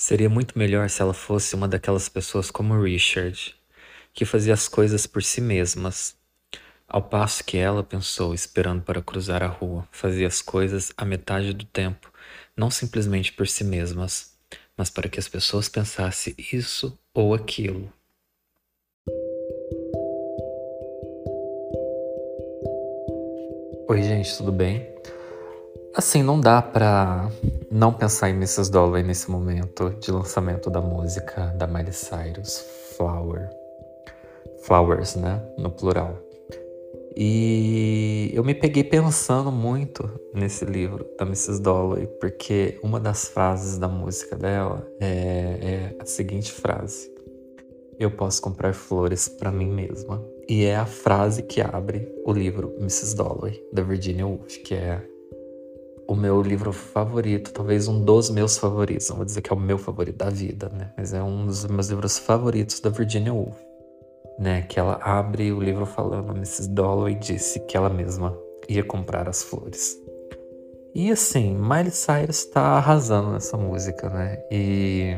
Seria muito melhor se ela fosse uma daquelas pessoas como Richard, que fazia as coisas por si mesmas, ao passo que ela pensou, esperando para cruzar a rua, fazia as coisas a metade do tempo, não simplesmente por si mesmas, mas para que as pessoas pensassem isso ou aquilo. Oi, gente, tudo bem? Assim, não dá pra não pensar em Mrs. Dalloway nesse momento de lançamento da música da Miley Cyrus, Flower. Flowers, né? No plural. E eu me peguei pensando muito nesse livro da Mrs. Dalloway, porque uma das frases da música dela é, é a seguinte frase: Eu posso comprar flores para mim mesma. E é a frase que abre o livro Mrs. Dalloway, da Virginia Woolf, que é o meu livro favorito, talvez um dos meus favoritos. Não vou dizer que é o meu favorito da vida, né? Mas é um dos meus livros favoritos da Virginia Woolf, né? Que ela abre o livro falando, Mrs. Dalloway disse que ela mesma ia comprar as flores. E assim, Miley Cyrus tá arrasando nessa música, né? E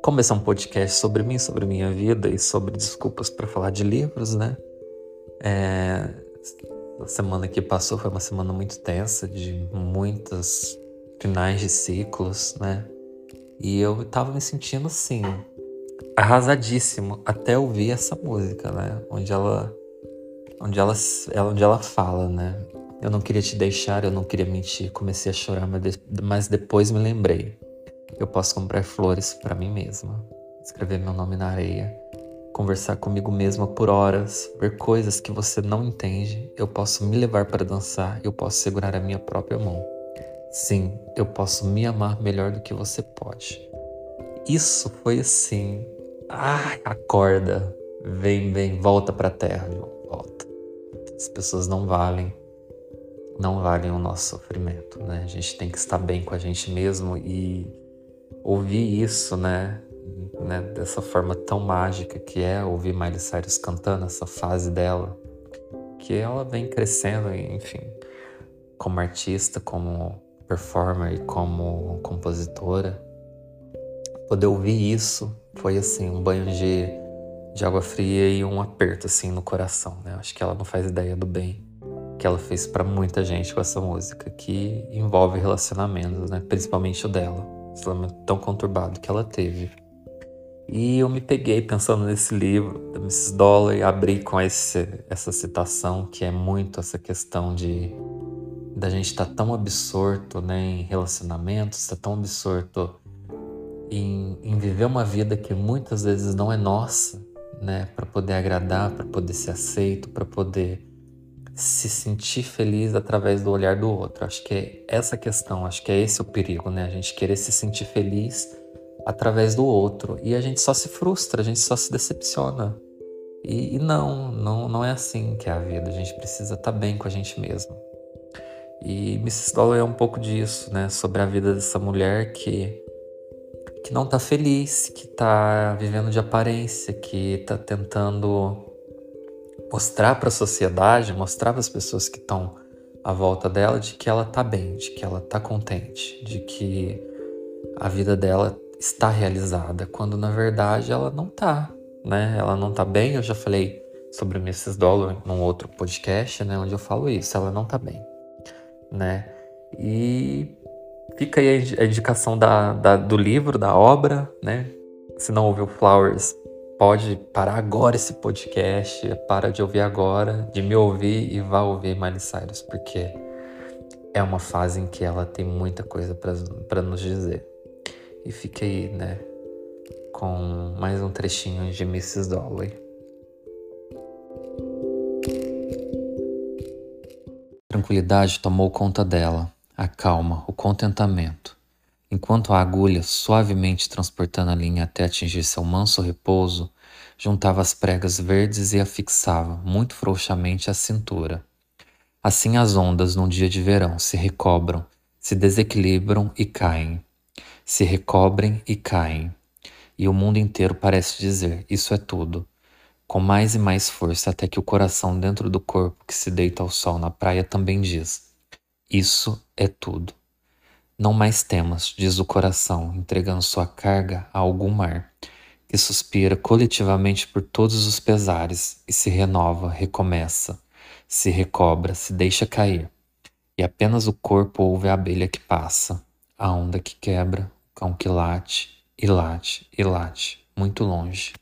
como esse é um podcast sobre mim, sobre minha vida e sobre desculpas para falar de livros, né? É, a semana que passou foi uma semana muito tensa, de muitas finais de ciclos, né? E eu tava me sentindo assim, arrasadíssimo até ouvir essa música, né? Onde ela onde ela, onde ela fala, né? Eu não queria te deixar, eu não queria mentir. Comecei a chorar, mas depois me lembrei. Eu posso comprar flores para mim mesma, escrever meu nome na areia conversar comigo mesma por horas, ver coisas que você não entende. Eu posso me levar para dançar, eu posso segurar a minha própria mão. Sim, eu posso me amar melhor do que você pode. Isso foi assim. Ai, acorda. Vem, vem, volta para a terra, volta. As pessoas não valem não valem o nosso sofrimento, né? A gente tem que estar bem com a gente mesmo e ouvir isso, né? Né, dessa forma tão mágica que é ouvir Miley Cyrus cantando essa fase dela, que ela vem crescendo, enfim, como artista, como performer e como compositora. Poder ouvir isso foi assim um banho de, de água fria e um aperto assim no coração, né? Acho que ela não faz ideia do bem que ela fez para muita gente com essa música, que envolve relacionamentos, né? Principalmente o dela, relacionamento tão conturbado que ela teve. E eu me peguei pensando nesse livro da Mrs. Dollar e abri com esse, essa citação que é muito essa questão de da gente estar tá tão absorto né, em relacionamentos, estar tá tão absorto em, em, viver uma vida que muitas vezes não é nossa, né, para poder agradar, para poder ser aceito, para poder se sentir feliz através do olhar do outro. Acho que é essa questão, acho que é esse o perigo, né? A gente querer se sentir feliz através do outro. E a gente só se frustra, a gente só se decepciona. E, e não, não, não é assim que é a vida. A gente precisa estar tá bem com a gente mesmo. E Mrs. Dollar é um pouco disso, né? Sobre a vida dessa mulher que, que não tá feliz, que tá vivendo de aparência, que tá tentando mostrar para a sociedade, mostrar para as pessoas que estão à volta dela de que ela tá bem, de que ela tá contente, de que a vida dela está realizada, quando na verdade ela não tá, né? Ela não tá bem. Eu já falei sobre Mrs. Dollar num outro podcast, né? Onde eu falo isso, ela não tá bem, né? E fica aí a indicação da, da, do livro, da obra, né? Se não ouviu Flowers, pode parar agora esse podcast, para de ouvir agora, de me ouvir e vá ouvir Miley Cyrus, porque é uma fase em que ela tem muita coisa para nos dizer. E fique aí, né, com mais um trechinho de Mrs. Dolly. Tranquilidade tomou conta dela, a calma, o contentamento. Enquanto a agulha, suavemente transportando a linha até atingir seu manso repouso, juntava as pregas verdes e a fixava, muito frouxamente, à cintura. Assim as ondas, num dia de verão, se recobram, se desequilibram e caem se recobrem e caem. E o mundo inteiro parece dizer: Isso é tudo. Com mais e mais força, até que o coração dentro do corpo que se deita ao sol na praia também diz: Isso é tudo. Não mais temas, diz o coração, entregando sua carga a algum mar, que suspira coletivamente por todos os pesares e se renova, recomeça, se recobra, se deixa cair. E apenas o corpo ouve a abelha que passa, a onda que quebra, cão que late, e late, e late, muito longe.